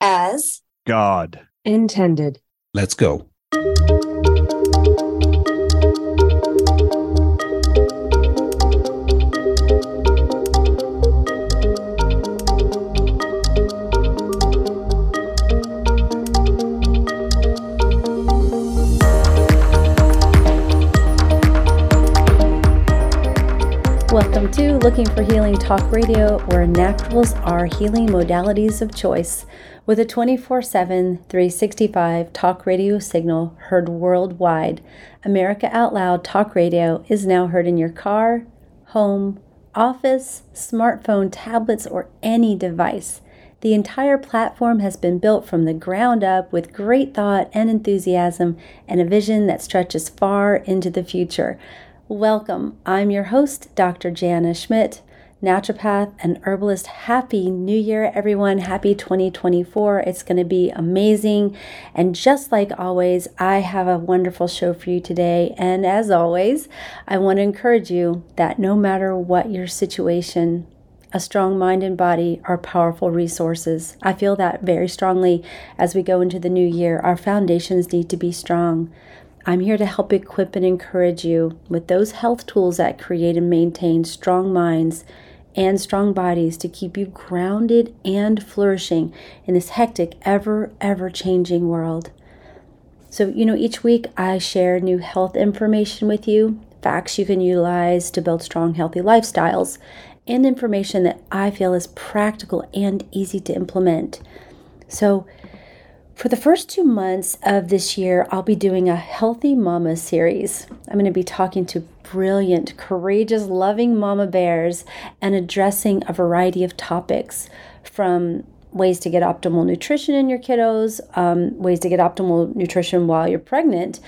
as God intended. Let's go. To Looking for Healing Talk Radio, where naturals are healing modalities of choice. With a 24 7, 365 talk radio signal heard worldwide, America Out Loud Talk Radio is now heard in your car, home, office, smartphone, tablets, or any device. The entire platform has been built from the ground up with great thought and enthusiasm and a vision that stretches far into the future. Welcome. I'm your host, Dr. Jana Schmidt, naturopath and herbalist. Happy New Year, everyone. Happy 2024. It's going to be amazing. And just like always, I have a wonderful show for you today. And as always, I want to encourage you that no matter what your situation, a strong mind and body are powerful resources. I feel that very strongly as we go into the new year. Our foundations need to be strong. I'm here to help equip and encourage you with those health tools that create and maintain strong minds and strong bodies to keep you grounded and flourishing in this hectic, ever, ever changing world. So, you know, each week I share new health information with you, facts you can utilize to build strong, healthy lifestyles, and information that I feel is practical and easy to implement. So, for the first two months of this year, I'll be doing a Healthy Mama series. I'm going to be talking to brilliant, courageous, loving mama bears and addressing a variety of topics from ways to get optimal nutrition in your kiddos, um, ways to get optimal nutrition while you're pregnant,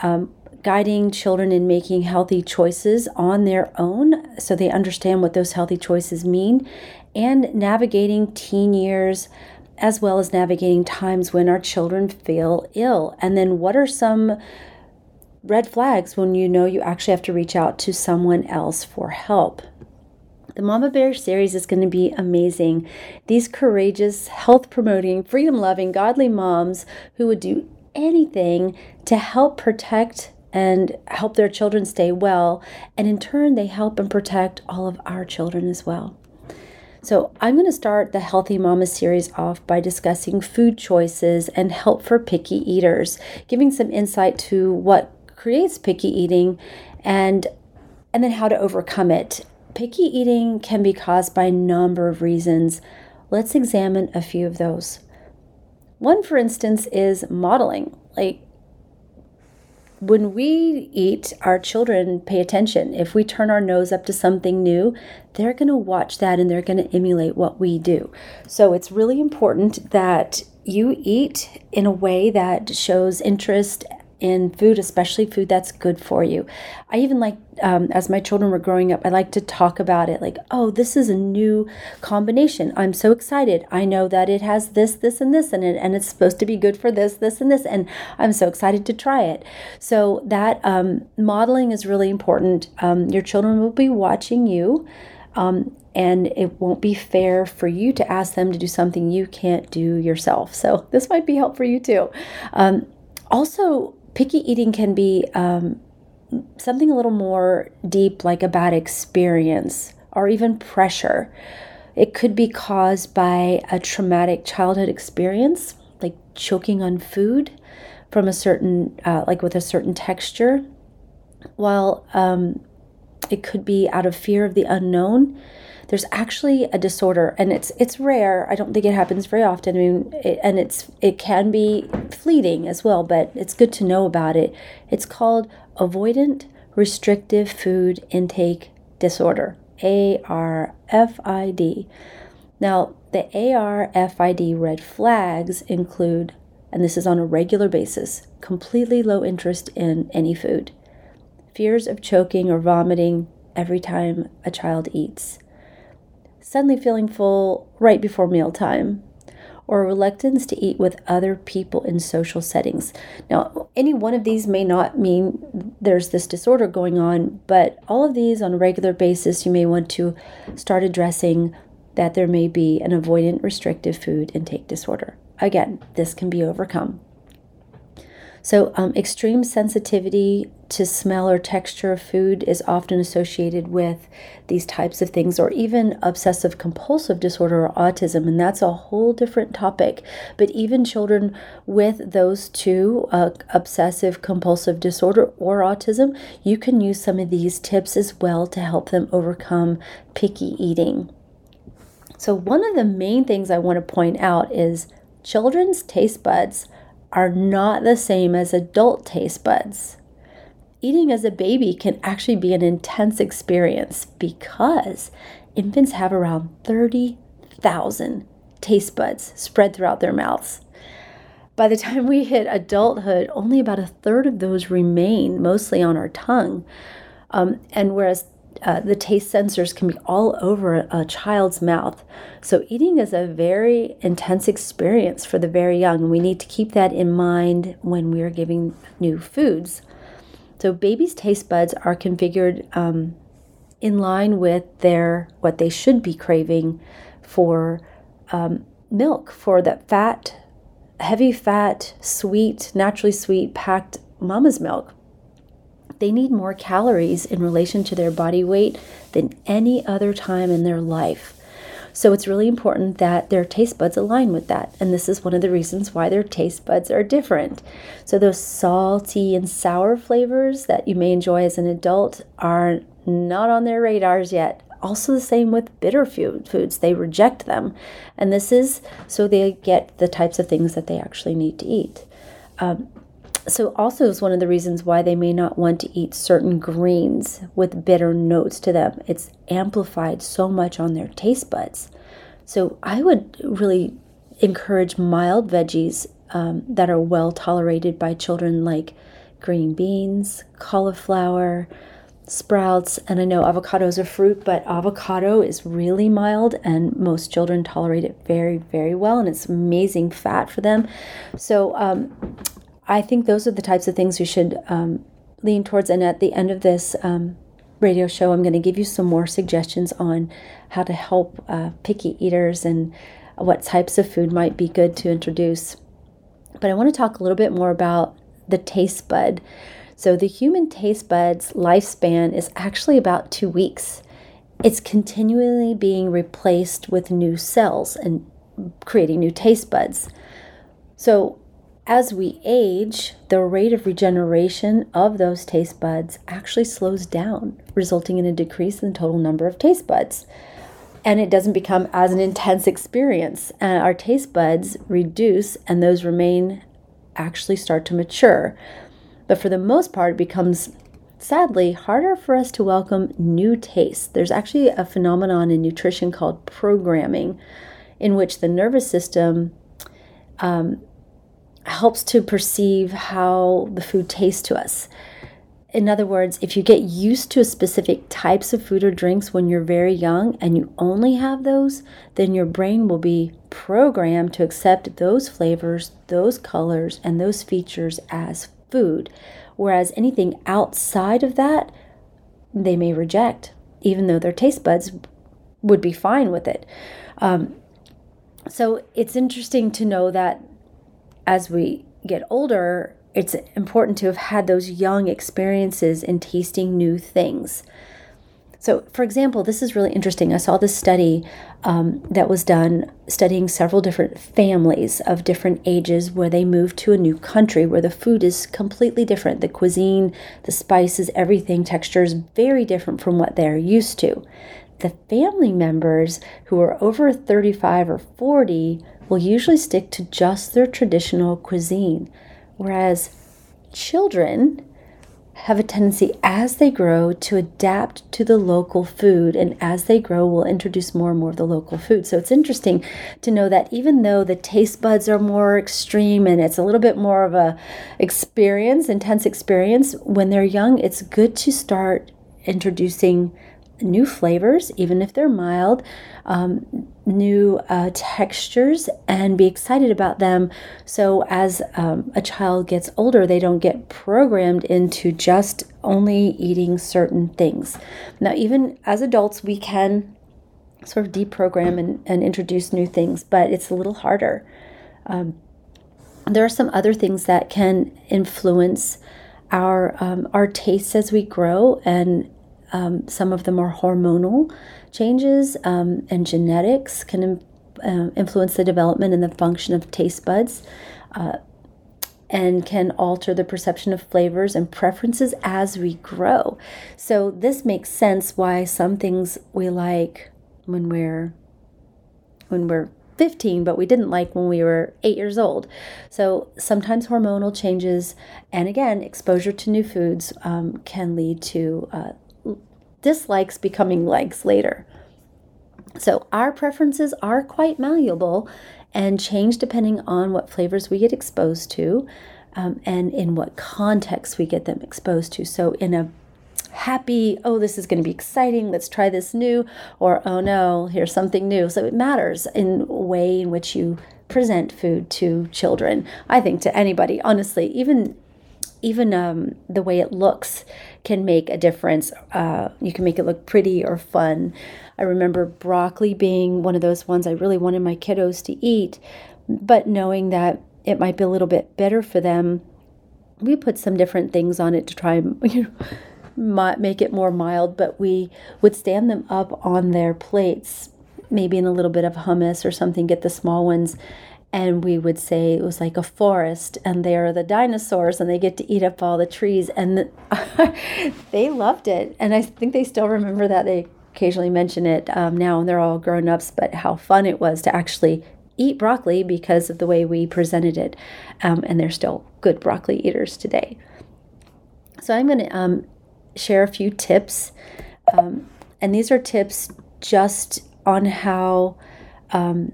um, guiding children in making healthy choices on their own so they understand what those healthy choices mean, and navigating teen years as well as navigating times when our children feel ill. And then, what are some red flags when you know you actually have to reach out to someone else for help? The Mama Bear series is going to be amazing. These courageous, health promoting, freedom loving, godly moms who would do anything to help protect and help their children stay well. And in turn, they help and protect all of our children as well. So, I'm going to start the Healthy Mama series off by discussing food choices and help for picky eaters, giving some insight to what creates picky eating and and then how to overcome it. Picky eating can be caused by a number of reasons. Let's examine a few of those. One, for instance, is modeling. Like when we eat, our children pay attention. If we turn our nose up to something new, they're going to watch that and they're going to emulate what we do. So it's really important that you eat in a way that shows interest in food, especially food that's good for you. I even like, um, as my children were growing up, I like to talk about it like, oh, this is a new combination. I'm so excited. I know that it has this, this, and this in it, and it's supposed to be good for this, this, and this, and I'm so excited to try it. So that um, modeling is really important. Um, your children will be watching you. Um, and it won't be fair for you to ask them to do something you can't do yourself. So, this might be helpful for you too. Um, also, picky eating can be um, something a little more deep, like a bad experience or even pressure. It could be caused by a traumatic childhood experience, like choking on food from a certain, uh, like with a certain texture, while um, it could be out of fear of the unknown there's actually a disorder and it's it's rare. I don't think it happens very often. I mean it, and it's it can be fleeting as well but it's good to know about it. It's called avoidant restrictive food intake disorder arfid now the arfid red flags include and this is on a regular basis completely low interest in any food. Fears of choking or vomiting every time a child eats suddenly feeling full right before mealtime, or reluctance to eat with other people in social settings. Now, any one of these may not mean there's this disorder going on, but all of these on a regular basis, you may want to start addressing that there may be an avoidant restrictive food intake disorder. again, this can be overcome. So, um, extreme sensitivity to smell or texture of food is often associated with these types of things, or even obsessive compulsive disorder or autism, and that's a whole different topic. But even children with those two, uh, obsessive compulsive disorder or autism, you can use some of these tips as well to help them overcome picky eating. So, one of the main things I want to point out is children's taste buds are not the same as adult taste buds. Eating as a baby can actually be an intense experience because infants have around 30,000 taste buds spread throughout their mouths. By the time we hit adulthood, only about a third of those remain, mostly on our tongue. Um, and whereas uh, the taste sensors can be all over a child's mouth. So, eating is a very intense experience for the very young, we need to keep that in mind when we are giving new foods. So, babies' taste buds are configured um, in line with their what they should be craving for um, milk, for that fat, heavy fat, sweet, naturally sweet, packed mama's milk they need more calories in relation to their body weight than any other time in their life. So it's really important that their taste buds align with that. And this is one of the reasons why their taste buds are different. So those salty and sour flavors that you may enjoy as an adult are not on their radars yet. Also, the same with bitter food, foods, they reject them. And this is so they get the types of things that they actually need to eat. Um, so also is one of the reasons why they may not want to eat certain greens with bitter notes to them. It's amplified so much on their taste buds. So I would really encourage mild veggies um, that are well tolerated by children, like green beans, cauliflower, sprouts, and I know avocado is a fruit, but avocado is really mild, and most children tolerate it very, very well, and it's amazing fat for them. So um, I think those are the types of things you should um, lean towards. And at the end of this um, radio show, I'm going to give you some more suggestions on how to help uh, picky eaters and what types of food might be good to introduce. But I want to talk a little bit more about the taste bud. So, the human taste bud's lifespan is actually about two weeks. It's continually being replaced with new cells and creating new taste buds. So, as we age, the rate of regeneration of those taste buds actually slows down, resulting in a decrease in the total number of taste buds. And it doesn't become as an intense experience. And our taste buds reduce, and those remain actually start to mature. But for the most part, it becomes sadly harder for us to welcome new tastes. There's actually a phenomenon in nutrition called programming, in which the nervous system um, helps to perceive how the food tastes to us. In other words, if you get used to specific types of food or drinks when you're very young and you only have those, then your brain will be programmed to accept those flavors, those colors, and those features as food. Whereas anything outside of that, they may reject, even though their taste buds would be fine with it. Um, so it's interesting to know that as we get older, it's important to have had those young experiences in tasting new things. So, for example, this is really interesting. I saw this study um, that was done studying several different families of different ages where they moved to a new country where the food is completely different. The cuisine, the spices, everything, texture is very different from what they're used to. The family members who are over 35 or 40 will usually stick to just their traditional cuisine, whereas children have a tendency as they grow to adapt to the local food and as they grow will introduce more and more of the local food. So it's interesting to know that even though the taste buds are more extreme and it's a little bit more of a experience intense experience when they're young it's good to start introducing new flavors, even if they're mild, um, new uh, textures, and be excited about them. So, as um, a child gets older, they don't get programmed into just only eating certain things. Now, even as adults, we can sort of deprogram and, and introduce new things, but it's a little harder. Um, there are some other things that can influence our um, our tastes as we grow, and um, some of them are hormonal changes um, and genetics can uh, influence the development and the function of taste buds. Uh, and can alter the perception of flavors and preferences as we grow. So, this makes sense why some things we like when we're when we're 15, but we didn't like when we were eight years old. So sometimes hormonal changes and again, exposure to new foods um, can lead to uh, dislikes becoming likes later. So our preferences are quite malleable and change depending on what flavors we get exposed to um, and in what context we get them exposed to. So in a happy, oh, this is going to be exciting, let's try this new, or oh no, here's something new. So it matters in way in which you present food to children. I think to anybody, honestly, even even um, the way it looks can make a difference. Uh, you can make it look pretty or fun. I remember broccoli being one of those ones I really wanted my kiddos to eat, but knowing that it might be a little bit better for them, we put some different things on it to try you know make it more mild, but we would stand them up on their plates, maybe in a little bit of hummus or something, get the small ones. And we would say it was like a forest, and they are the dinosaurs, and they get to eat up all the trees. And the, they loved it. And I think they still remember that. They occasionally mention it um, now, and they're all grown ups, but how fun it was to actually eat broccoli because of the way we presented it. Um, and they're still good broccoli eaters today. So I'm going to um, share a few tips. Um, and these are tips just on how um,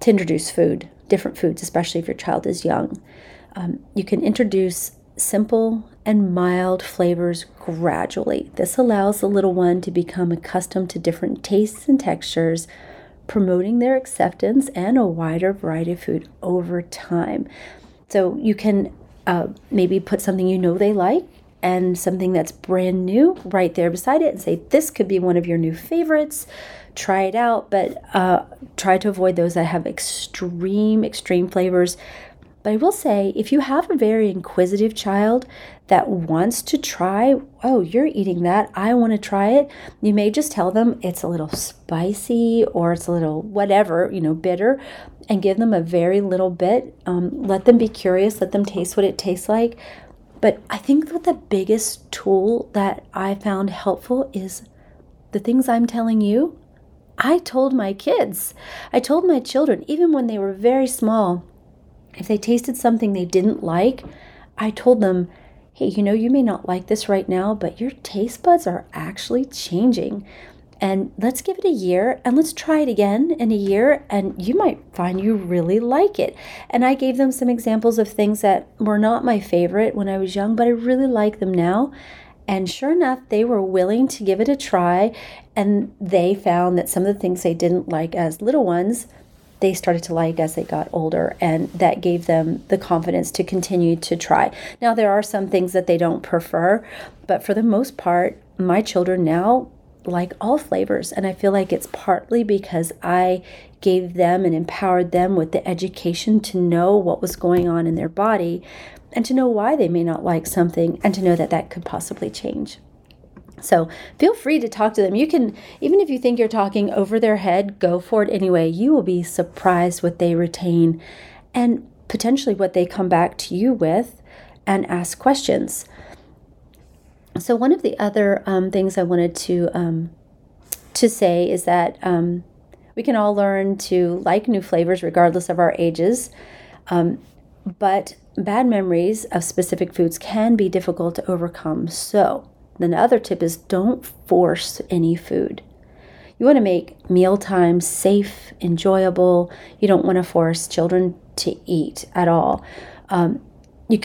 to introduce food, different foods, especially if your child is young. Um, you can introduce simple and mild flavors gradually. This allows the little one to become accustomed to different tastes and textures, promoting their acceptance and a wider variety of food over time. So you can uh, maybe put something you know they like and something that's brand new right there beside it and say, This could be one of your new favorites. Try it out, but uh, try to avoid those that have extreme, extreme flavors. But I will say, if you have a very inquisitive child that wants to try, oh, you're eating that, I want to try it, you may just tell them it's a little spicy or it's a little whatever, you know, bitter, and give them a very little bit. Um, let them be curious, let them taste what it tastes like. But I think that the biggest tool that I found helpful is the things I'm telling you. I told my kids, I told my children, even when they were very small, if they tasted something they didn't like, I told them, hey, you know, you may not like this right now, but your taste buds are actually changing. And let's give it a year and let's try it again in a year and you might find you really like it. And i gave them some examples of things that were not my favorite when i was young but i really like them now and sure enough they were willing to give it a try and they found that some of the things they didn't like as little ones they started to like as they got older and that gave them the confidence to continue to try now there are some things that they don't prefer but for the most part my children now like all flavors. And I feel like it's partly because I gave them and empowered them with the education to know what was going on in their body and to know why they may not like something and to know that that could possibly change. So feel free to talk to them. You can, even if you think you're talking over their head, go for it anyway. You will be surprised what they retain and potentially what they come back to you with and ask questions. So one of the other um, things I wanted to um, to say is that um, we can all learn to like new flavors regardless of our ages, um, but bad memories of specific foods can be difficult to overcome. So the other tip is don't force any food. You want to make mealtime safe, enjoyable. You don't want to force children to eat at all. Um, you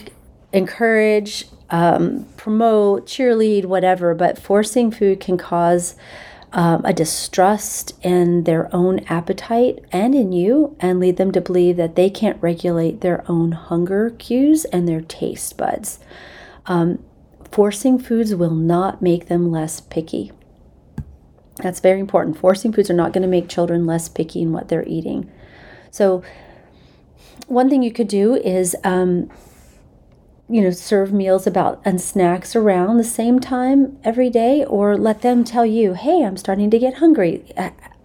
encourage um, promote, cheerlead, whatever, but forcing food can cause um, a distrust in their own appetite and in you and lead them to believe that they can't regulate their own hunger cues and their taste buds. Um, forcing foods will not make them less picky. That's very important. Forcing foods are not going to make children less picky in what they're eating. So, one thing you could do is um, you know, serve meals about and snacks around the same time every day, or let them tell you, hey, I'm starting to get hungry.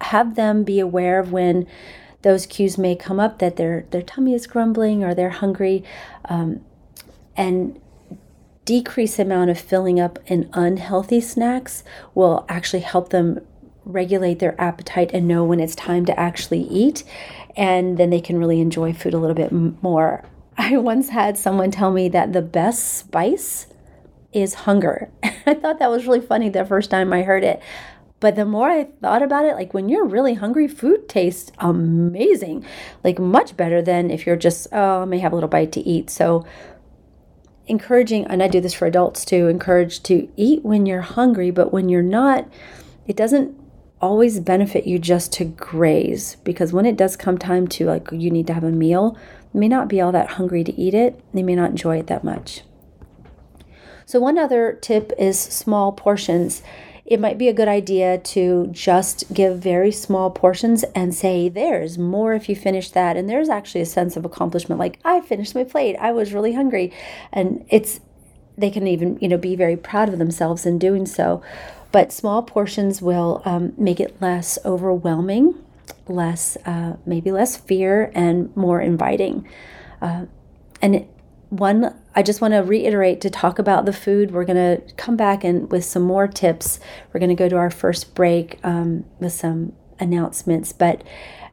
Have them be aware of when those cues may come up that their their tummy is grumbling or they're hungry, um, and decrease amount of filling up in unhealthy snacks will actually help them regulate their appetite and know when it's time to actually eat and then they can really enjoy food a little bit more I once had someone tell me that the best spice is hunger. I thought that was really funny the first time I heard it. But the more I thought about it, like when you're really hungry, food tastes amazing. Like much better than if you're just, oh, I may have a little bite to eat. So encouraging, and I do this for adults too, encourage to eat when you're hungry, but when you're not, it doesn't always benefit you just to graze because when it does come time to like you need to have a meal, may not be all that hungry to eat it. They may not enjoy it that much. So, one other tip is small portions. It might be a good idea to just give very small portions and say, There's more if you finish that. And there's actually a sense of accomplishment like, I finished my plate. I was really hungry. And it's, they can even, you know, be very proud of themselves in doing so. But small portions will um, make it less overwhelming less, uh, maybe less fear and more inviting. Uh, and one, I just want to reiterate to talk about the food. We're going to come back and with some more tips. We're going to go to our first break um, with some announcements, but.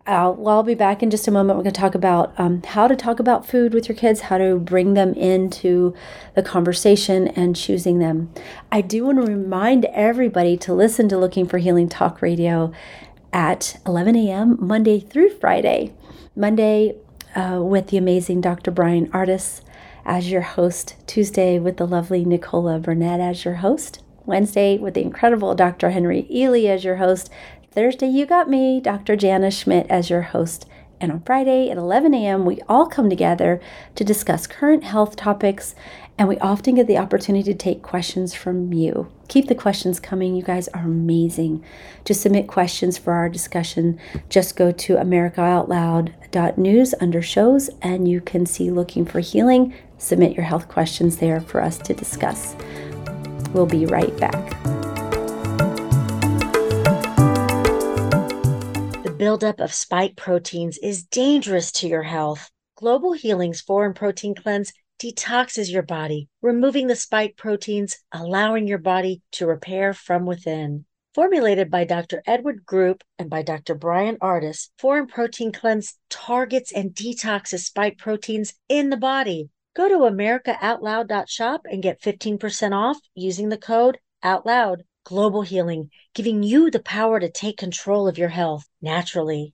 Well, I'll be back in just a moment. We're going to talk about um, how to talk about food with your kids, how to bring them into the conversation and choosing them. I do want to remind everybody to listen to Looking for Healing Talk Radio at 11 a.m. Monday through Friday. Monday uh, with the amazing Dr. Bryan Ardis as your host. Tuesday with the lovely Nicola Burnett as your host. Wednesday with the incredible Dr. Henry Ealy as your host. Thursday, you got me, Dr. Jana Schmidt as your host. And on Friday at 11 a.m., we all come together to discuss current health topics and we often get the opportunity to take questions from you. Keep the questions coming. You guys are amazing. To submit questions for our discussion, just go to americaoutloud.news under shows and you can see Looking for Healing. Submit your health questions there for us to discuss. We'll be right back. The buildup of spike proteins is dangerous to your health. Global Healing's Foreign Protein Cleanse detoxes your body, removing the spike proteins, allowing your body to repair from within. Formulated by Dr. Edward Group and by Dr. Bryan Ardis, Foreign Protein Cleanse targets and detoxes spike proteins in the body. Go to americaoutloud.shop and get 15% off using the code OUTLOUD. Global Healing, giving you the power to take control of your health naturally.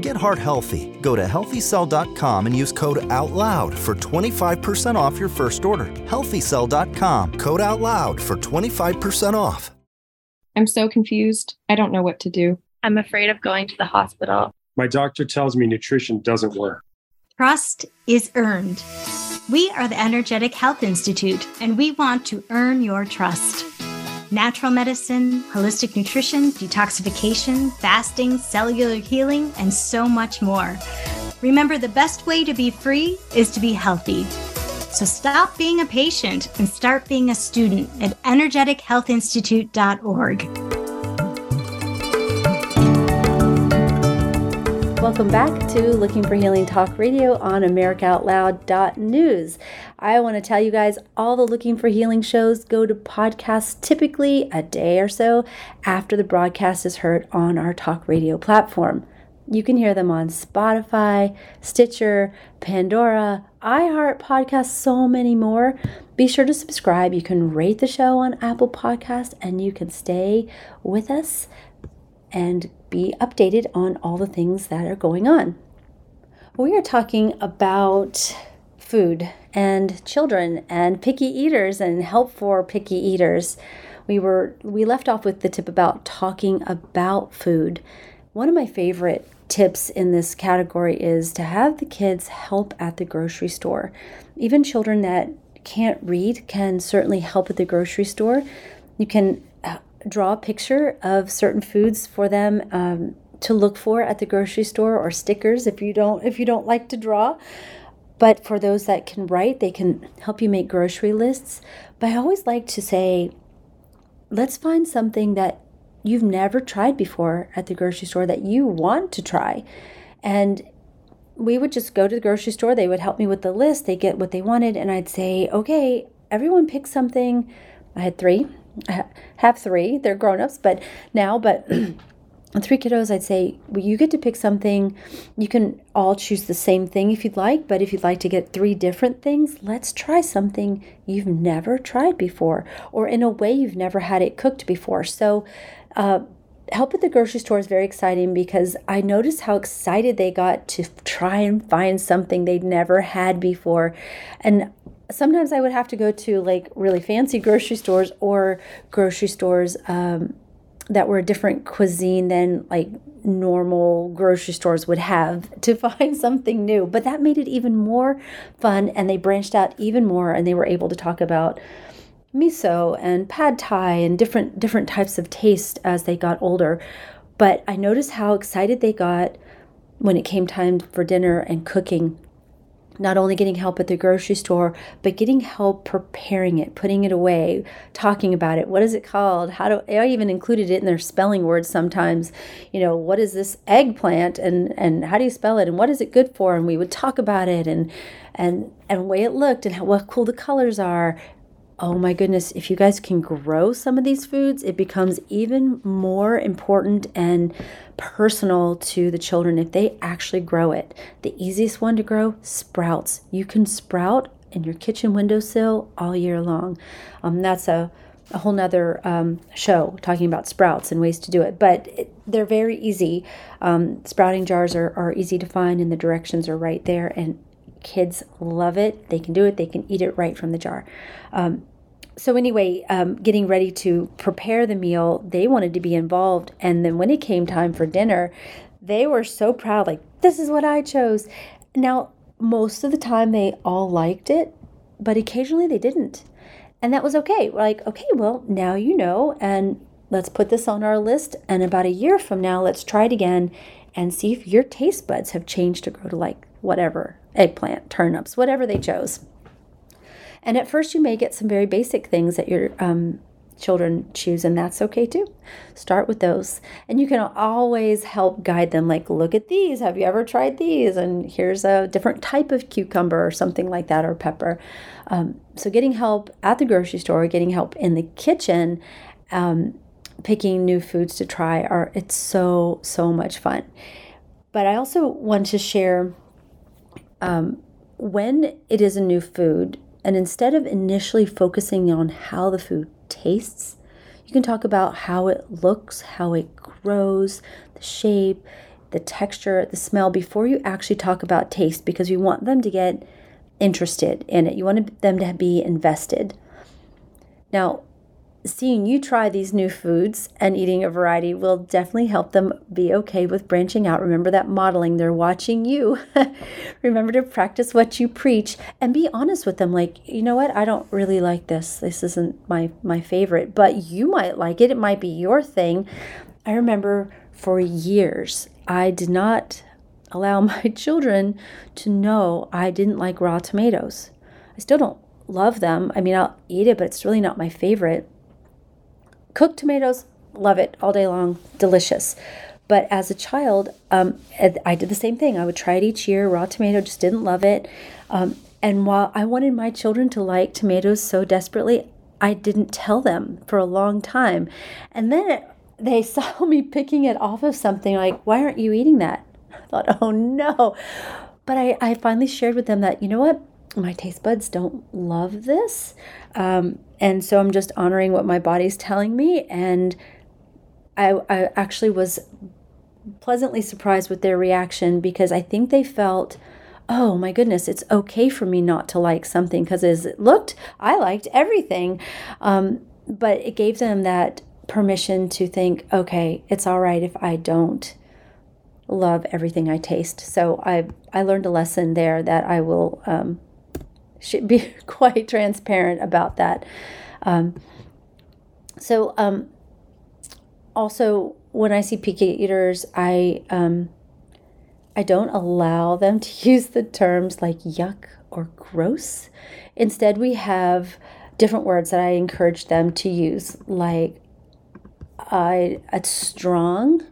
Get heart healthy. Go to healthycell.com and use code OUTLOUD for 25% off your first order. Healthycell.com, code OUTLOUD for 25% off. I'm so confused. I don't know what to do. I'm afraid of going to the hospital. My doctor tells me nutrition doesn't work. Trust is earned. We are the Energetic Health Institute, and we want to earn your trust natural medicine, holistic nutrition, detoxification, fasting, cellular healing, and so much more. Remember, the best way to be free is to be healthy. So stop being a patient and start being a student at energetichealthinstitute.org. Welcome back to Looking for Healing Talk Radio on AmericaOutloud.news. I want to tell you guys all the Looking for Healing shows go to podcasts typically a day or so after the broadcast is heard on our talk radio platform. You can hear them on Spotify, Stitcher, Pandora, iHeart Podcasts, so many more. Be sure to subscribe. You can rate the show on Apple Podcast and you can stay with us and be updated on all the things that are going on. We are talking about food and children and picky eaters and help for picky eaters. we were we left off with the tip about talking about food. One of my favorite tips in this category is to have the kids help at the grocery store. Even children that can't read can certainly help at the grocery store. You can draw a picture of certain foods for them um, to look for at the grocery store or stickers if you don't if you don't like to draw. But for those that can write, they can help you make grocery lists. But I always like to say, let's find something that you've never tried before at the grocery store that you want to try. And we would just go to the grocery store. They would help me with the list. They get what they wanted. And I'd say, okay, everyone pick something. I had three. Have three. They're grown ups, but now, but three kiddos, I'd say well, you get to pick something. You can all choose the same thing if you'd like, but if you'd like to get three different things, let's try something you've never tried before or in a way you've never had it cooked before. So, uh, help at the grocery store is very exciting because I noticed how excited they got to try and find something they'd never had before. And sometimes I would have to go to like really fancy grocery stores or grocery stores um, that were a different cuisine than like normal grocery stores would have to find something new. But that made it even more fun, and they branched out even more, and they were able to talk about miso and pad thai and different different types of taste as they got older. But I noticed how excited they got when it came time for dinner and cooking not only getting help at the grocery store, but getting help preparing it, putting it away, talking about it. What is it called? How do I even included it in their spelling words sometimes? You know, what is this eggplant and and how do you spell it and what is it good for? And we would talk about it and and and the way it looked and how what cool the colors are oh my goodness, if you guys can grow some of these foods, it becomes even more important and personal to the children if they actually grow it. The easiest one to grow sprouts. You can sprout in your kitchen windowsill all year long. Um, that's a a whole nother um, show talking about sprouts and ways to do it, but it, they're very easy. Um, sprouting jars are, are easy to find, and the directions are right there. And Kids love it. They can do it. They can eat it right from the jar. Um, so anyway, um, getting ready to prepare the meal, they wanted to be involved. And then when it came time for dinner, they were so proud. Like this is what I chose. Now, most of the time, they all liked it, but occasionally they didn't, and that was okay. We're like, okay, well now you know, and let's put this on our list. And about a year from now, let's try it again and see if your taste buds have changed to grow to like whatever eggplant, turnips, whatever they chose. And at first, you may get some very basic things that your um, children choose, and that's okay too. Start with those. And you can always help guide them, like, look at these. Have you ever tried these? And here's a different type of cucumber or something like that, or pepper. Um, so, getting help at the grocery store, getting help in the kitchen, um, picking new foods to try are it's so so much fun. But I also want to share um, when it is a new food, and instead of initially focusing on how the food tastes, you can talk about how it looks, how it grows, the shape, the texture, the smell before you actually talk about taste because you want them to get interested in it. You want them to be invested. Now, seeing you try these new foods and eating a variety will definitely help them be okay with branching out. Remember that modeling, they're watching you. Remember to practice what you preach and be honest with them like, you know what? I don't really like this. This isn't my my favorite, but you might like it. It might be your thing. I remember for years I did not allow my children to know I didn't like raw tomatoes. I still don't love them. I mean, I'll eat it, but it's really not my favorite Cooked tomatoes, love it all day long, delicious. But as a child, um, I did the same thing. I would try it each year. Raw tomato, just didn't love it. Um, and while I wanted my children to like tomatoes so desperately, I didn't tell them for a long time. And then it, they saw me picking it off of something like, why aren't you eating that? I thought, oh no. But I, I finally shared with them that, you know what? My taste buds don't love this. Um, and so I'm just honoring what my body's telling me. And I, I actually was pleasantly surprised with their reaction because I think they felt, oh my goodness, it's okay for me not to like something because as it looked, I liked everything. Um, but it gave them that permission to think, okay, it's all right if I don't love everything I taste. So I I learned a lesson there that I will um, should be quite transparent about that. Um, so um, also when I see picky eaters, I um, I don't allow them to use the terms like yuck or gross. Instead, we have different words that I encourage them to use, like I it's strong.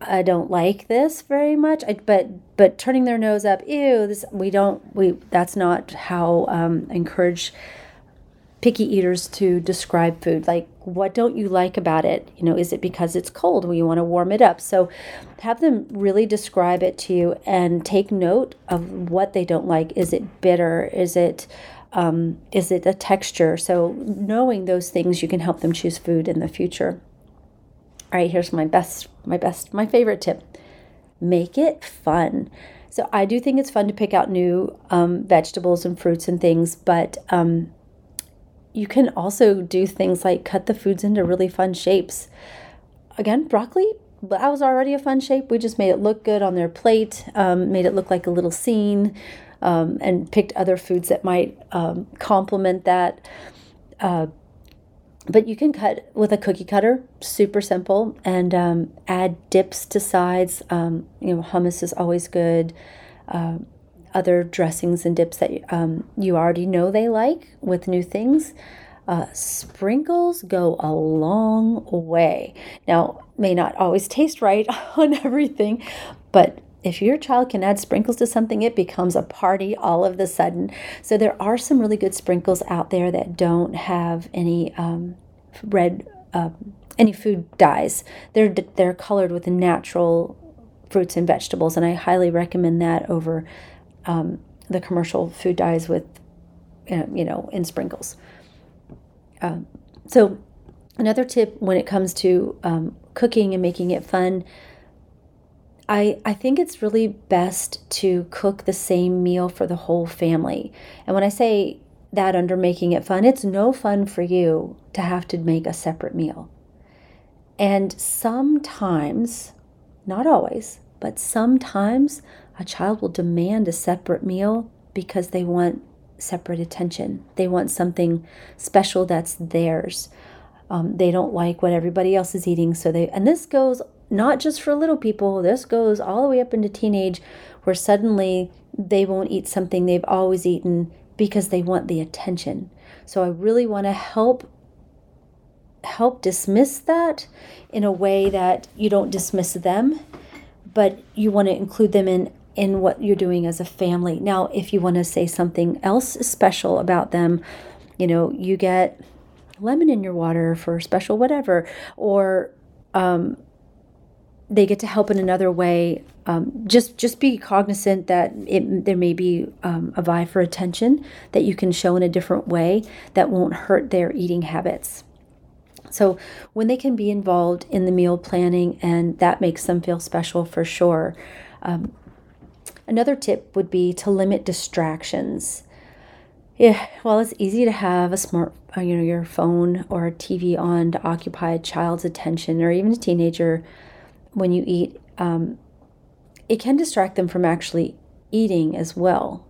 I don't like this very much. I, but but turning their nose up, ew. This we don't we. That's not how um, encourage picky eaters to describe food. Like, what don't you like about it? You know, is it because it's cold? Well, you want to warm it up. So, have them really describe it to you and take note of what they don't like. Is it bitter? Is it um, is it a texture? So, knowing those things, you can help them choose food in the future. All right, here's my best, my best, my favorite tip make it fun. So, I do think it's fun to pick out new um, vegetables and fruits and things, but um, you can also do things like cut the foods into really fun shapes. Again, broccoli, that was already a fun shape. We just made it look good on their plate, um, made it look like a little scene, um, and picked other foods that might um, complement that. Uh, but you can cut with a cookie cutter, super simple, and um, add dips to sides. Um, you know, hummus is always good. Uh, other dressings and dips that um, you already know they like with new things. Uh, sprinkles go a long way. Now, may not always taste right on everything, but if your child can add sprinkles to something, it becomes a party all of the sudden. So there are some really good sprinkles out there that don't have any um, red, uh, any food dyes. They're they're colored with natural fruits and vegetables, and I highly recommend that over um, the commercial food dyes with, uh, you know, in sprinkles. Um, so another tip when it comes to um, cooking and making it fun I, I think it's really best to cook the same meal for the whole family. And when I say that under making it fun, it's no fun for you to have to make a separate meal. And sometimes, not always, but sometimes a child will demand a separate meal because they want separate attention. They want something special that's theirs. Um, they don't like what everybody else is eating, so they and this goes not just for little people, this goes all the way up into teenage, where suddenly they won't eat something they've always eaten because they want the attention. So I really want to help help dismiss that in a way that you don't dismiss them, but you want to include them in in what you're doing as a family. Now, if you want to say something else special about them, you know, you get lemon in your water for special whatever, or um, they get to help in another way. Um, just just be cognizant that it, there may be um, a vie for attention that you can show in a different way that won't hurt their eating habits. So when they can be involved in the meal planning, and that makes them feel special for sure. Um, another tip would be to limit distractions. Yeah, well, it's easy to have a smart, you know, your phone or TV on to occupy a child's attention, or even a teenager when you eat, um, it can distract them from actually eating as well.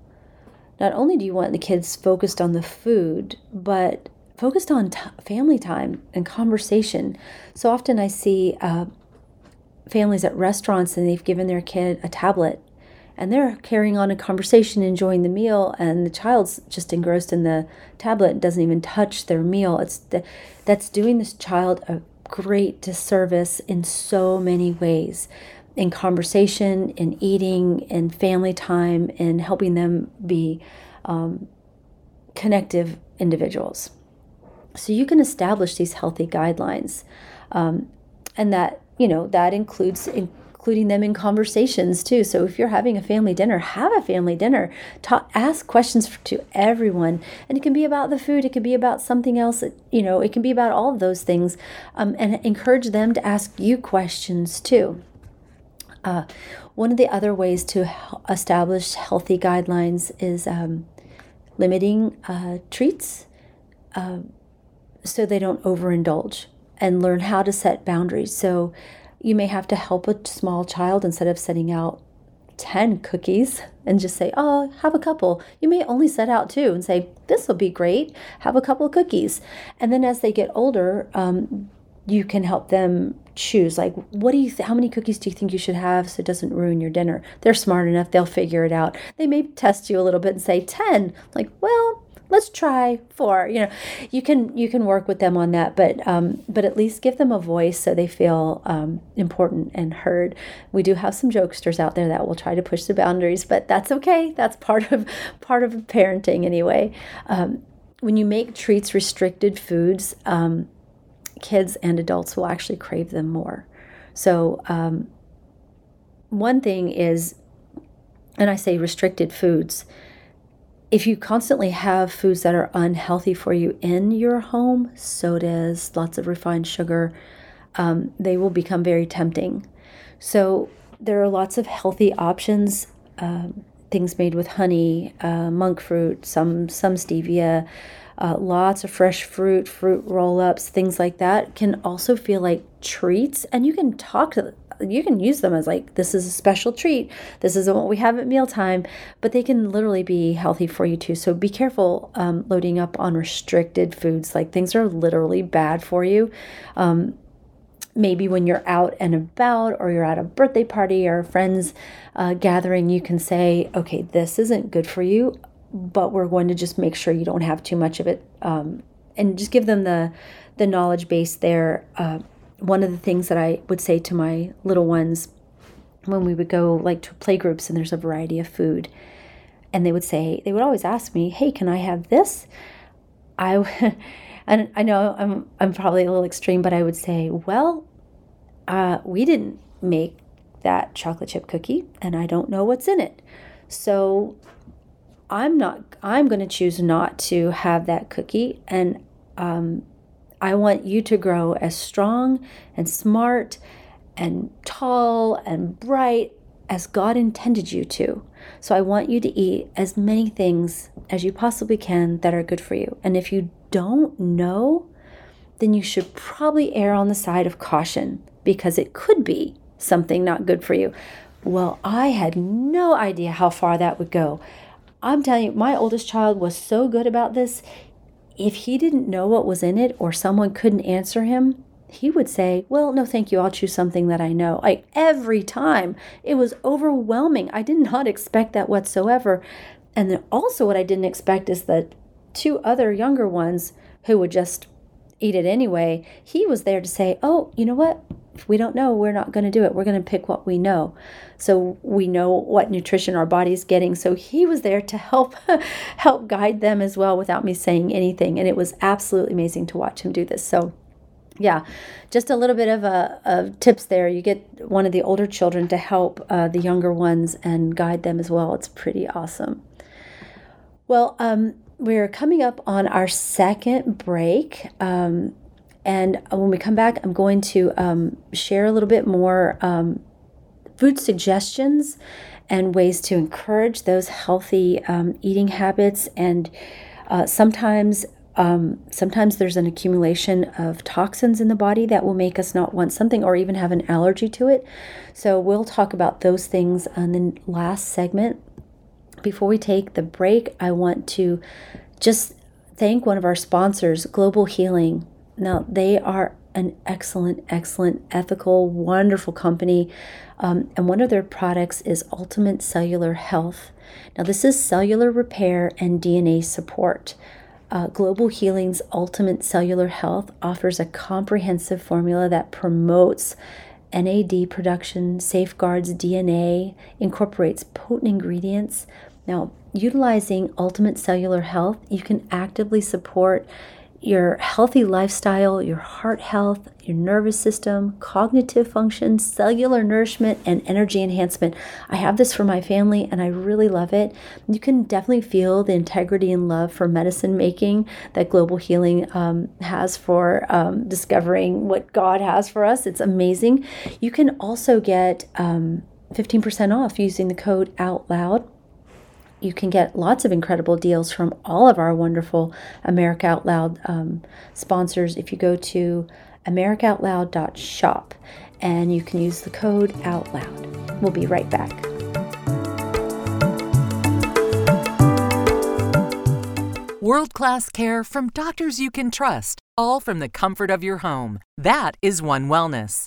Not only do you want the kids focused on the food, but focused on t- family time and conversation. So often I see uh, families at restaurants and they've given their kid a tablet and they're carrying on a conversation, enjoying the meal, and the child's just engrossed in the tablet doesn't even touch their meal. It's that's doing this child a great disservice in so many ways in conversation, in eating, in family time, in helping them be um, connective individuals. So you can establish these healthy guidelines. Um, and that, you know, that includes in including them in conversations too. So if you're having a family dinner, have a family dinner. Talk, ask questions to everyone, and it can be about the food. It can be about something else. You know, it can be about all of those things, um, and encourage them to ask you questions too. Uh, one of the other ways to establish healthy guidelines is um, limiting uh, treats. Uh, so they don't overindulge and learn how to set boundaries. So you may have to help a small child instead of setting out 10 cookies and just say, Oh, have a couple. You may only set out two and say, This will be great. Have a couple of cookies. And then as they get older, um, you can help them choose like what do you th- how many cookies do you think you should have so it doesn't ruin your dinner they're smart enough they'll figure it out they may test you a little bit and say 10 like well let's try four. You know you can you can work with them on that but um, but at least give them a voice so they feel um, important and heard. We do have some jokesters out there that will try to push the boundaries but that's okay. That's part of part of parenting anyway. Um, when you make treats restricted foods um, kids and adults will actually crave them more. So um, one thing is and i say restricted foods if you constantly have foods that are unhealthy for you in your home, sodas, lots of refined sugar, um, they will become very tempting. So there are lots of healthy options, um, things made with honey, uh, monk fruit, some some stevia, uh, lots of fresh fruit, fruit roll-ups, things like that can also feel like treats, and you can talk to you can use them as like this is a special treat this isn't what we have at mealtime but they can literally be healthy for you too. So be careful um, loading up on restricted foods like things are literally bad for you. Um, maybe when you're out and about or you're at a birthday party or a friend's uh, gathering you can say okay this isn't good for you but we're going to just make sure you don't have too much of it um, and just give them the the knowledge base there uh, one of the things that I would say to my little ones when we would go like to play groups and there's a variety of food and they would say they would always ask me hey can i have this? I and i know i'm i'm probably a little extreme but i would say well uh, we didn't make that chocolate chip cookie and i don't know what's in it. So i'm not i'm going to choose not to have that cookie and um, I want you to grow as strong and smart and tall and bright as God intended you to. So I want you to eat as many things as you possibly can that are good for you. And if you don't know, then you should probably err on the side of caution because it could be something not good for you. Well, I had no idea how far that would go. I'm telling you, my oldest child was so good about this if he didn't know what was in it or someone couldn't answer him, he would say, Well, no, thank you. I'll choose something that I know. Like every time. It was overwhelming. I did not expect that whatsoever. And then also, what I didn't expect is that two other younger ones who would just eat it anyway, he was there to say, Oh, you know what? If we don't know, we're not going to do it. We're going to pick what we know. So we know what nutrition our body's getting. So he was there to help help guide them as well without me saying anything. And it was absolutely amazing to watch him do this. So yeah, just a little bit of a of tips there. You get one of the older children to help uh, the younger ones and guide them as well. It's pretty awesome. Well, um, we're coming up on our second break. Um, and when we come back, I'm going to um, share a little bit more um, food suggestions and ways to encourage those healthy um, eating habits. And uh, sometimes, um, sometimes there's an accumulation of toxins in the body that will make us not want something or even have an allergy to it. So we'll talk about those things in the last segment. Before we take the break, I want to just thank one of our sponsors, Global Healing. Now, they are an excellent, excellent, ethical, wonderful company. Um, and one of their products is Ultimate Cellular Health. Now, this is cellular repair and DNA support. Uh, Global Healing's Ultimate Cellular Health offers a comprehensive formula that promotes NAD production, safeguards DNA, incorporates potent ingredients. Now, utilizing Ultimate Cellular Health, you can actively support your healthy lifestyle, your heart health, your nervous system, cognitive function, cellular nourishment, and energy enhancement. I have this for my family and I really love it. You can definitely feel the integrity and love for medicine making that Global Healing um, has for um, discovering what God has for us. It's amazing. You can also get um, 15% off using the code OUT LOUD you can get lots of incredible deals from all of our wonderful America Out Loud um, sponsors if you go to americaoutloud.shop and you can use the code OUTLOUD. We'll be right back. World class care from doctors you can trust, all from the comfort of your home. That is One Wellness.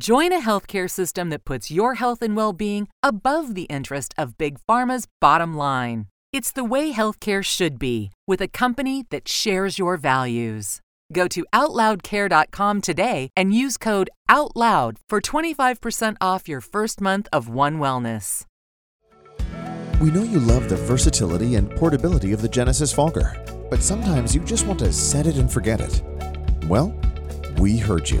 Join a healthcare system that puts your health and well being above the interest of Big Pharma's bottom line. It's the way healthcare should be, with a company that shares your values. Go to OutLoudCare.com today and use code OUTLOUD for 25% off your first month of One Wellness. We know you love the versatility and portability of the Genesis Fogger, but sometimes you just want to set it and forget it. Well, we heard you.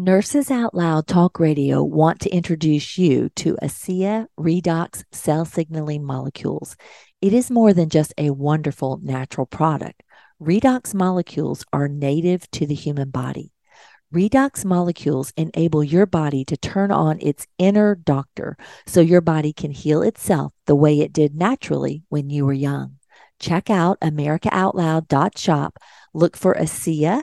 Nurses Out Loud Talk Radio want to introduce you to ASEA Redox cell signaling molecules. It is more than just a wonderful natural product. Redox molecules are native to the human body. Redox molecules enable your body to turn on its inner doctor so your body can heal itself the way it did naturally when you were young. Check out americaoutloud.shop, look for ASEA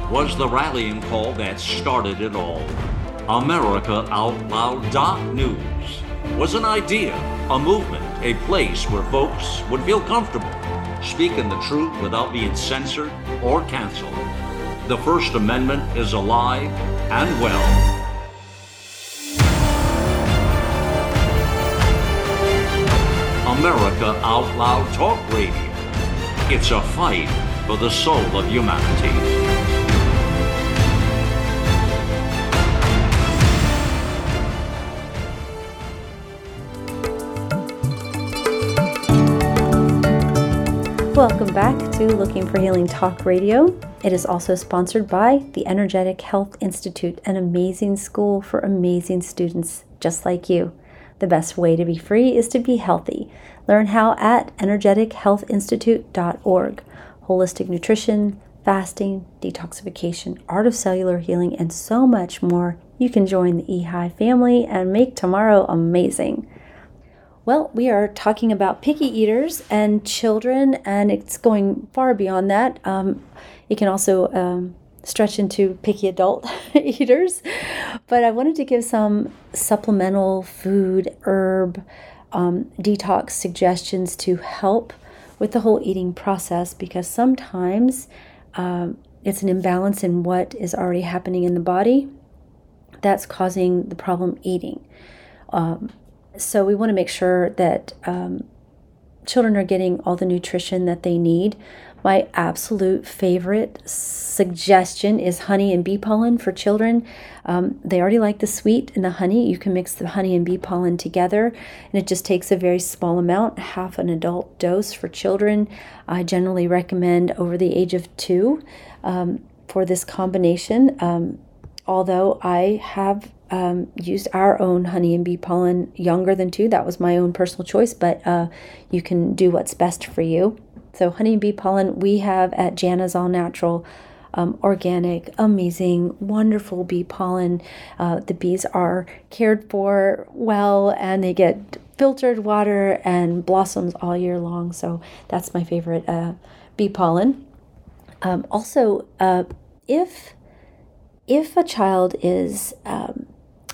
was the rallying call that started it all. America Out Loud News was an idea, a movement, a place where folks would feel comfortable speaking the truth without being censored or canceled. The First Amendment is alive and well. America Out Loud Talk Radio. It's a fight for the soul of humanity. Welcome back to Looking for Healing Talk Radio. It is also sponsored by the Energetic Health Institute, an amazing school for amazing students just like you. The best way to be free is to be healthy. Learn how at energetichealthinstitute.org. Holistic nutrition, fasting, detoxification, art of cellular healing, and so much more. You can join the eHigh family and make tomorrow amazing. Well, we are talking about picky eaters and children, and it's going far beyond that. Um, it can also um, stretch into picky adult eaters. But I wanted to give some supplemental food, herb, um, detox suggestions to help with the whole eating process because sometimes um, it's an imbalance in what is already happening in the body that's causing the problem eating. Um, so we want to make sure that um, children are getting all the nutrition that they need. My absolute favorite suggestion is honey and bee pollen for children. Um, they already like the sweet and the honey. You can mix the honey and bee pollen together, and it just takes a very small amount, half an adult dose for children. I generally recommend over the age of two um, for this combination. Um, although I have um, used our own honey and bee pollen younger than two, that was my own personal choice, but uh, you can do what's best for you. So, honey and bee pollen, we have at Jana's All Natural. Um, organic, amazing, wonderful bee pollen. Uh, the bees are cared for well and they get filtered water and blossoms all year long. So that's my favorite uh, bee pollen. Um, also, uh, if if a child is um,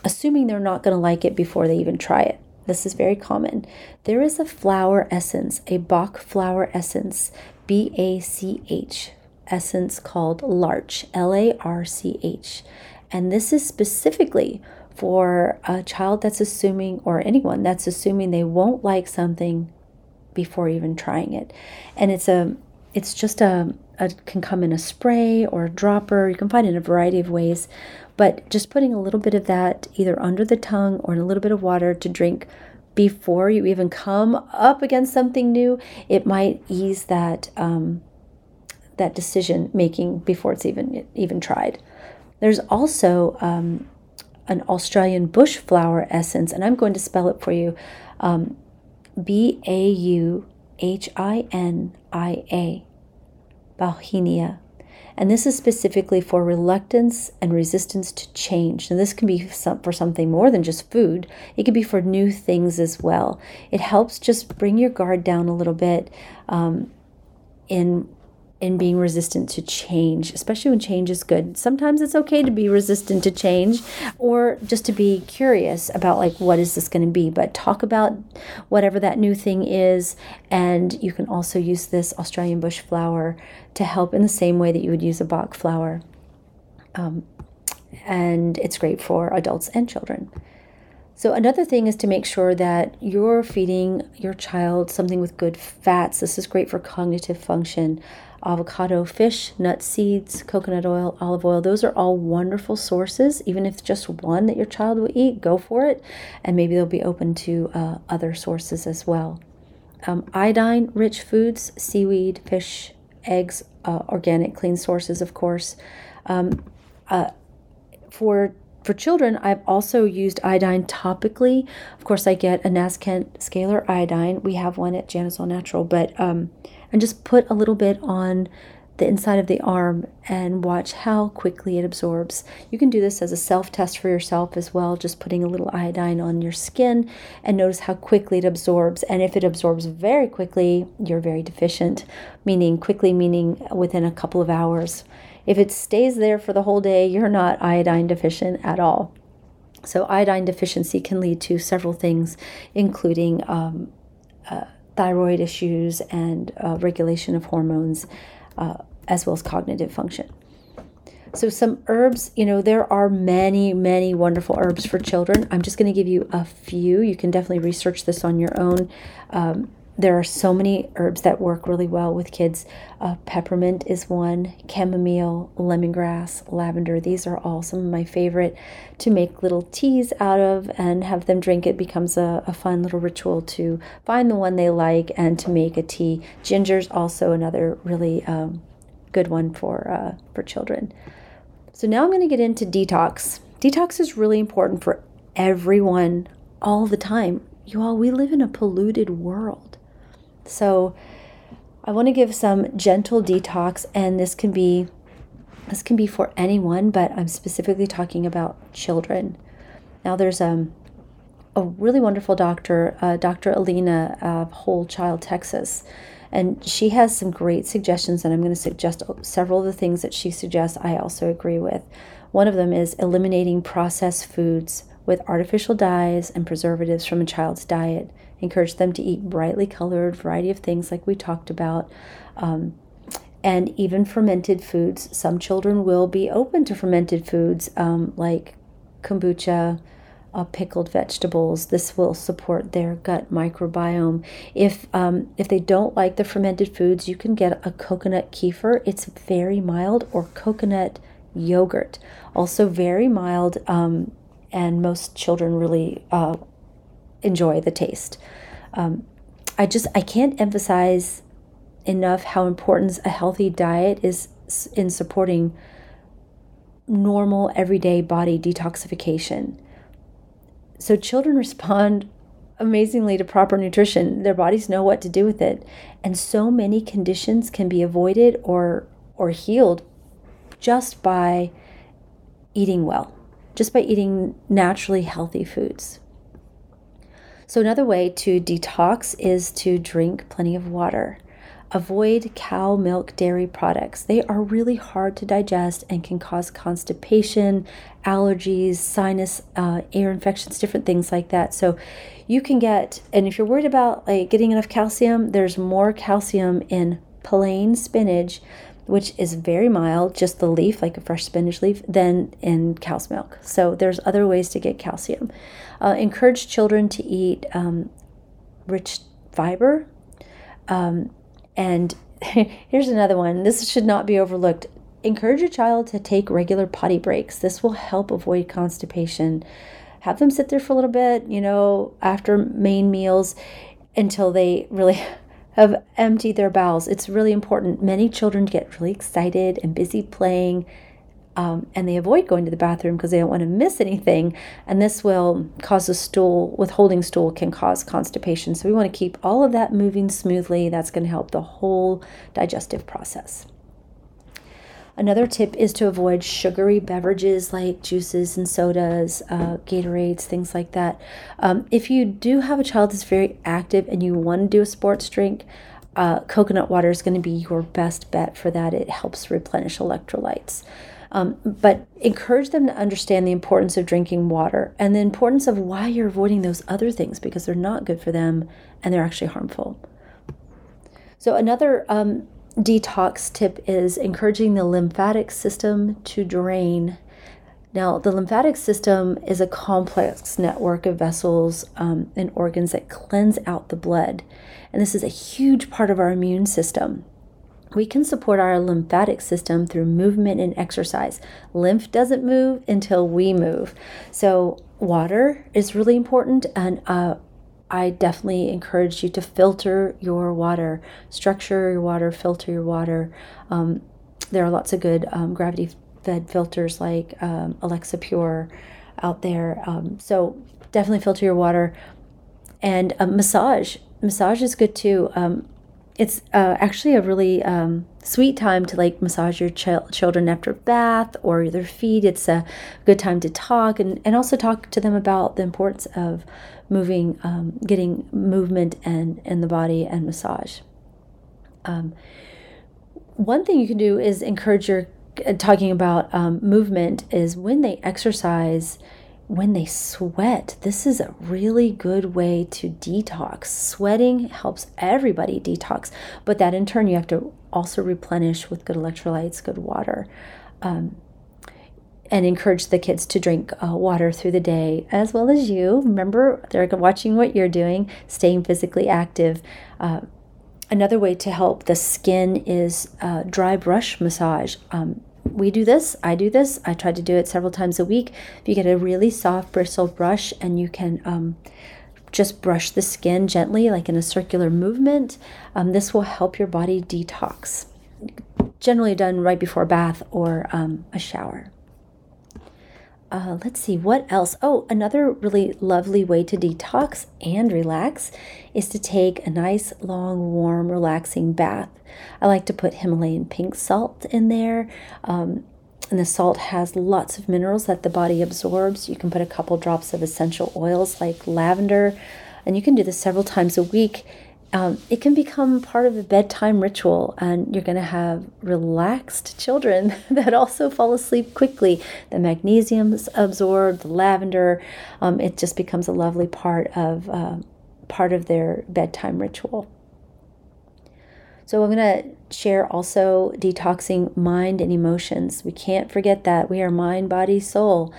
assuming they're not going to like it before they even try it, this is very common. There is a flower essence, a Bach flower essence, B A C H essence called Larch, L A R C H. And this is specifically for a child that's assuming, or anyone that's assuming they won't like something before even trying it. And it's a, it's just a, a can come in a spray or a dropper. You can find it in a variety of ways. But just putting a little bit of that either under the tongue or in a little bit of water to drink before you even come up against something new, it might ease that um, that decision making before it's even even tried. There's also um, an Australian bush flower essence, and I'm going to spell it for you: um, B A U H I N I A, Bauhinia. And this is specifically for reluctance and resistance to change. And this can be for something more than just food, it can be for new things as well. It helps just bring your guard down a little bit um, in in being resistant to change, especially when change is good. Sometimes it's okay to be resistant to change or just to be curious about like what is this going to be, but talk about whatever that new thing is and you can also use this Australian bush flower to help in the same way that you would use a Bach flower. Um, and it's great for adults and children. So, another thing is to make sure that you're feeding your child something with good fats. This is great for cognitive function avocado, fish, nut seeds, coconut oil, olive oil. Those are all wonderful sources. Even if just one that your child will eat, go for it. And maybe they'll be open to uh, other sources as well. Um, iodine rich foods, seaweed, fish, eggs, uh, organic, clean sources, of course. Um, uh, for for children, I've also used iodine topically. Of course, I get a nascent scalar iodine. We have one at Jana's All Natural, but um, and just put a little bit on the inside of the arm and watch how quickly it absorbs. You can do this as a self test for yourself as well, just putting a little iodine on your skin and notice how quickly it absorbs. And if it absorbs very quickly, you're very deficient, meaning quickly, meaning within a couple of hours. If it stays there for the whole day, you're not iodine deficient at all. So, iodine deficiency can lead to several things, including um, thyroid issues and uh, regulation of hormones, uh, as well as cognitive function. So, some herbs, you know, there are many, many wonderful herbs for children. I'm just going to give you a few. You can definitely research this on your own. Um, there are so many herbs that work really well with kids. Uh, peppermint is one, chamomile, lemongrass, lavender. These are all some of my favorite to make little teas out of and have them drink. It becomes a, a fun little ritual to find the one they like and to make a tea. Ginger's also another really um, good one for uh, for children. So now I'm going to get into detox. Detox is really important for everyone all the time. You all, we live in a polluted world. So I want to give some gentle detox and this can be this can be for anyone, but I'm specifically talking about children. Now there's um, a really wonderful doctor, uh, Dr. Alina of Whole Child Texas, and she has some great suggestions and I'm going to suggest several of the things that she suggests I also agree with. One of them is eliminating processed foods with artificial dyes and preservatives from a child's diet encourage them to eat brightly colored variety of things like we talked about um, and even fermented foods some children will be open to fermented foods um, like kombucha uh, pickled vegetables. This will support their gut microbiome. If um, if they don't like the fermented foods, you can get a coconut kefir. It's very mild, or coconut yogurt, also very mild, um, and most children really uh, enjoy the taste. Um, I just I can't emphasize enough how important a healthy diet is in supporting normal everyday body detoxification. So children respond amazingly to proper nutrition. Their bodies know what to do with it. And so many conditions can be avoided or or healed just by eating well, just by eating naturally healthy foods. So another way to detox is to drink plenty of water. Avoid cow milk dairy products. They are really hard to digest and can cause constipation, allergies, sinus, uh, air infections, different things like that. So you can get, and if you're worried about like getting enough calcium, there's more calcium in plain spinach, which is very mild, just the leaf, like a fresh spinach leaf, than in cow's milk. So there's other ways to get calcium. Uh, encourage children to eat um, rich fiber. Um, and here's another one. This should not be overlooked. Encourage your child to take regular potty breaks. This will help avoid constipation. Have them sit there for a little bit, you know, after main meals until they really have emptied their bowels. It's really important. Many children get really excited and busy playing um, and they avoid going to the bathroom because they don't want to miss anything. And this will cause a stool, withholding stool can cause constipation. So we want to keep all of that moving smoothly. That's going to help the whole digestive process. Another tip is to avoid sugary beverages like juices and sodas, uh, Gatorades, things like that. Um, if you do have a child that's very active and you want to do a sports drink, uh, coconut water is going to be your best bet for that. It helps replenish electrolytes. Um, but encourage them to understand the importance of drinking water and the importance of why you're avoiding those other things because they're not good for them and they're actually harmful. So, another um, detox tip is encouraging the lymphatic system to drain. Now, the lymphatic system is a complex network of vessels um, and organs that cleanse out the blood. And this is a huge part of our immune system we can support our lymphatic system through movement and exercise. Lymph doesn't move until we move. So, water is really important, and uh, I definitely encourage you to filter your water, structure your water, filter your water. Um, there are lots of good um, gravity fed filters like um, Alexapure out there. Um, so, definitely filter your water. And uh, massage. Massage is good too. Um, it's uh, actually a really um, sweet time to like massage your ch- children after bath or their feet. It's a good time to talk and, and also talk to them about the importance of moving, um, getting movement and in the body and massage. Um, one thing you can do is encourage your uh, talking about um, movement is when they exercise when they sweat, this is a really good way to detox. Sweating helps everybody detox, but that in turn, you have to also replenish with good electrolytes, good water, um, and encourage the kids to drink uh, water through the day as well as you. Remember, they're watching what you're doing, staying physically active. Uh, another way to help the skin is uh, dry brush massage. Um, we do this, I do this. I try to do it several times a week. If you get a really soft bristle brush and you can um, just brush the skin gently, like in a circular movement, um, this will help your body detox. Generally done right before a bath or um, a shower uh, let's see what else. Oh, another really lovely way to detox and relax is to take a nice, long, warm, relaxing bath. I like to put Himalayan pink salt in there. Um, and the salt has lots of minerals that the body absorbs. You can put a couple drops of essential oils like lavender, and you can do this several times a week um, it can become part of a bedtime ritual, and you're going to have relaxed children that also fall asleep quickly. The magnesium is absorbed, the lavender, um, it just becomes a lovely part of uh, part of their bedtime ritual. So I'm going to share also detoxing mind and emotions. We can't forget that we are mind, body, soul.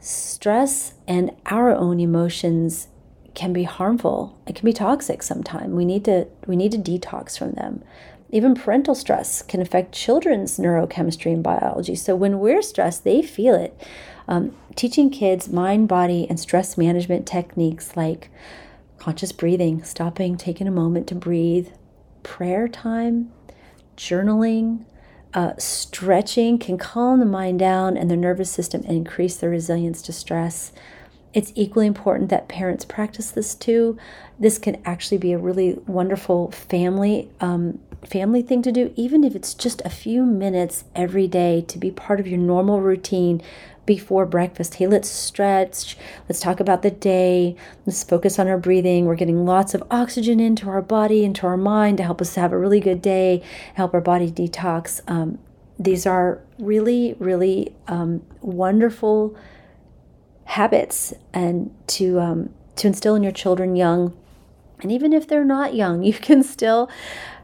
stress and our own emotions can be harmful. It can be toxic sometimes. We need to we need to detox from them. Even parental stress can affect children's neurochemistry and biology. So when we're stressed, they feel it. Um, teaching kids mind, body, and stress management techniques like conscious breathing, stopping, taking a moment to breathe, prayer time, journaling, uh, stretching can calm the mind down and the nervous system and increase their resilience to stress. It's equally important that parents practice this too. This can actually be a really wonderful family um, family thing to do, even if it's just a few minutes every day to be part of your normal routine before breakfast. Hey, let's stretch. Let's talk about the day. Let's focus on our breathing. We're getting lots of oxygen into our body, into our mind to help us have a really good day, help our body detox. Um, these are really, really um, wonderful habits and to um, to instill in your children young. And even if they're not young you can still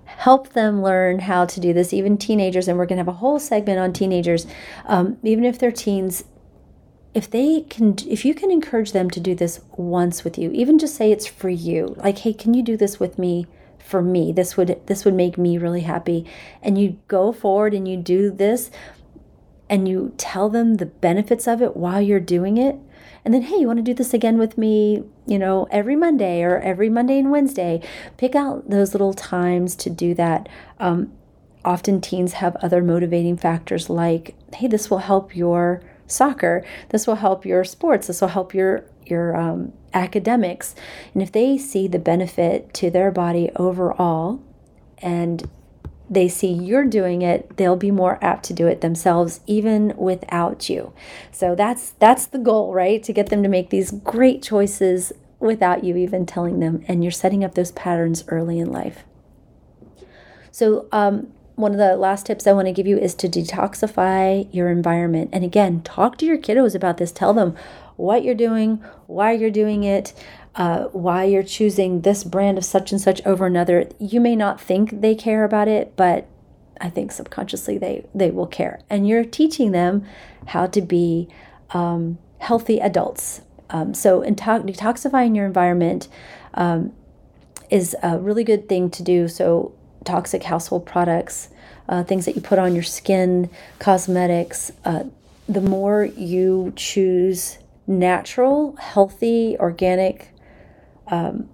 help them learn how to do this even teenagers. And we're going to have a whole segment on teenagers um, even if they're teens. If they can if you can encourage them to do this once with you even just say it's for you like hey can you do this with me for me? This would this would make me really happy. And you go forward and you do this and you tell them the benefits of it while you're doing it and then hey you want to do this again with me you know every monday or every monday and wednesday. Pick out those little times to do that. Um, often teens have other motivating factors like hey this will help your soccer this will help your sports this will help your your um, academics. And if they see the benefit to their body overall and they see you're doing it, they'll be more apt to do it themselves even without you. So that's that's the goal, right? To get them to make these great choices without you even telling them and you're setting up those patterns early in life. So um, one of the last tips I want to give you is to detoxify your environment. And again, talk to your kiddos about this. Tell them what you're doing, why you're doing it, uh, why you're choosing this brand of such and such over another. You may not think they care about it, but I think subconsciously they they will care. And you're teaching them how to be um, healthy adults. Um, so, detoxifying your environment um, is a really good thing to do. So, toxic household products, uh, things that you put on your skin, cosmetics. Uh, the more you choose natural, healthy, organic um,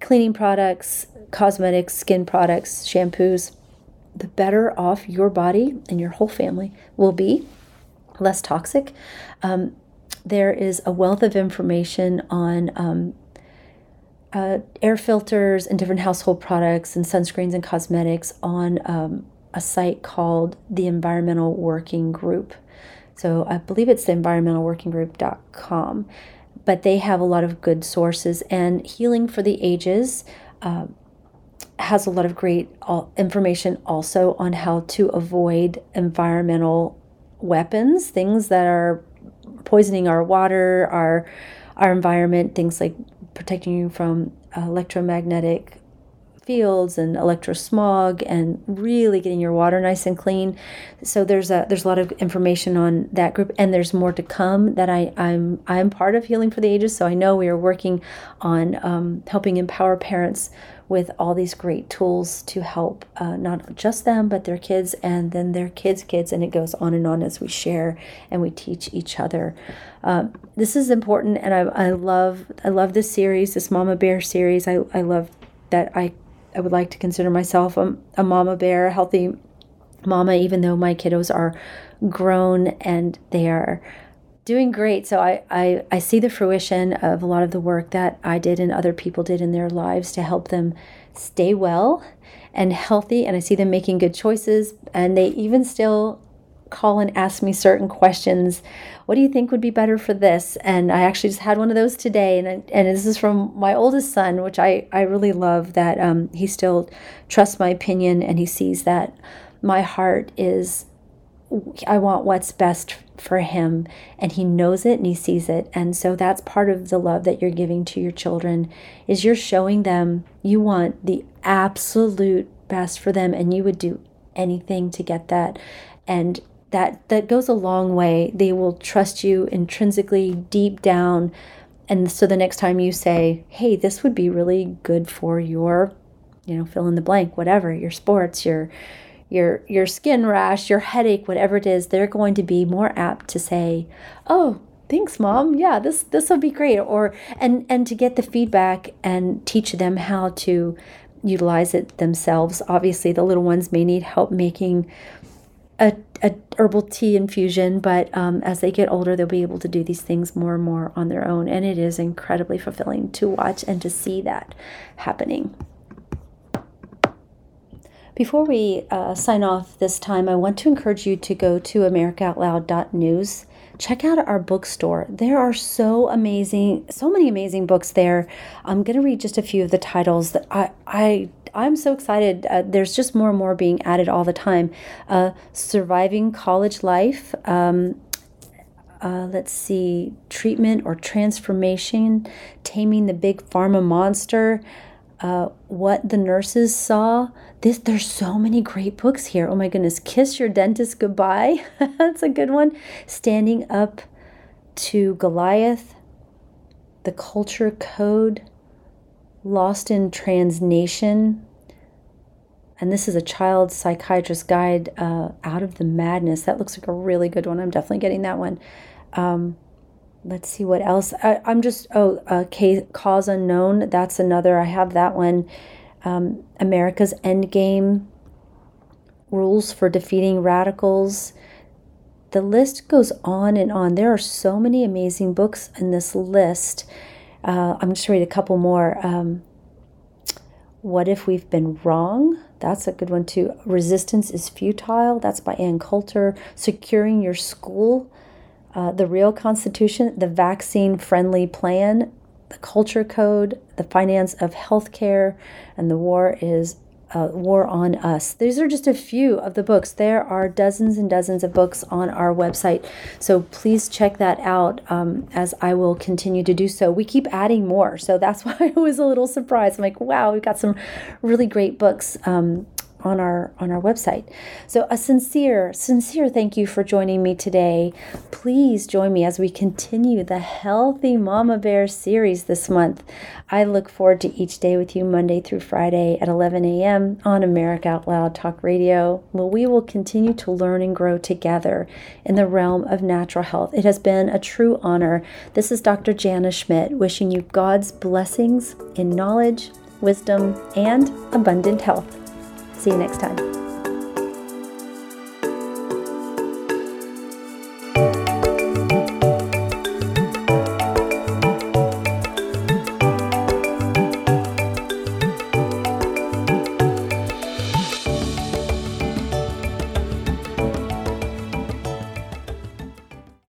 cleaning products, cosmetics, skin products, shampoos, the better off your body and your whole family will be, less toxic. Um, there is a wealth of information on um, uh, air filters and different household products and sunscreens and cosmetics on um, a site called the Environmental Working Group. So I believe it's the environmentalworkinggroup.com but they have a lot of good sources. And Healing for the Ages uh, has a lot of great information also on how to avoid environmental weapons, things that are poisoning our water, our our environment, things like protecting you from electromagnetic fields and electrosmog and really getting your water nice and clean. So there's a there's a lot of information on that group and there's more to come that I, I'm I'm part of Healing for the Ages. So I know we are working on um, helping empower parents with all these great tools to help uh, not just them but their kids and then their kids kids and it goes on and on as we share and we teach each other um, this is important and I, I love i love this series this mama bear series i, I love that i I would like to consider myself a, a mama bear, a healthy mama, even though my kiddos are grown and they are doing great. So I, I, I see the fruition of a lot of the work that I did and other people did in their lives to help them stay well and healthy. And I see them making good choices. And they even still call and ask me certain questions. What do you think would be better for this? And I actually just had one of those today, and and this is from my oldest son, which I I really love that um, he still trusts my opinion and he sees that my heart is I want what's best for him and he knows it and he sees it and so that's part of the love that you're giving to your children is you're showing them you want the absolute best for them and you would do anything to get that and that that goes a long way. They will trust you intrinsically deep down. And so the next time you say, "Hey, this would be really good for your, you know, fill in the blank, whatever, your sports, your your your skin rash, your headache, whatever it is, they're going to be more apt to say, "Oh, thanks mom yeah this this will be great or and and to get the feedback and teach them how to utilize it themselves obviously the little ones may need help making a, a herbal tea infusion, but um, as they get older, they'll be able to do these things more and more on their own. And it is incredibly fulfilling to watch and to see that happening. Before we uh, sign off this time, I want to encourage you to go to AmericaOutloud.news. Check out our bookstore. There are so amazing, so many amazing books there. I'm going to read just a few of the titles that I, I I'm so excited. Uh, there's just more and more being added all the time. Uh, surviving college life. Um, uh, let's see, treatment or transformation, taming the big pharma monster, uh, what the nurses saw. This there's so many great books here. Oh my goodness, kiss your dentist goodbye. That's a good one. Standing up to Goliath, the culture code. Lost in Transnation. And this is a child psychiatrist guide uh, out of the madness. That looks like a really good one. I'm definitely getting that one. Um, let's see what else. I, am just, oh, uh, case, Cause Unknown. That's another. I have that one. Um, America's Endgame Rules for Defeating Radicals. The list goes on and on. There are so many amazing books in this list. Uh, I'm just read a couple more. Um, what if we've been wrong? That's a good one too. Resistance is futile. That's by Ann Coulter. Securing your school. Uh, the real Constitution. The vaccine friendly plan. The culture code. The finance of healthcare. And the war is uh, War on Us. These are just a few of the books. There are dozens and dozens of books on our website. So please check that out um, as I will continue to do so. We keep adding more. So that's why I was a little surprised. I'm like, wow, we've got some really great books um, on our on our website. So a sincere sincere thank you for joining me today. Please join me as we continue the Healthy Mama Bear series this month. I look forward to each day with you Monday through Friday at 11 a.m. on America Out Loud Talk Radio. where we will continue to learn and grow together in the realm of natural health. It has been a true honor. This is Dr. Jana Schmidt wishing you God's blessings in knowledge, wisdom, and abundant health. See you next time.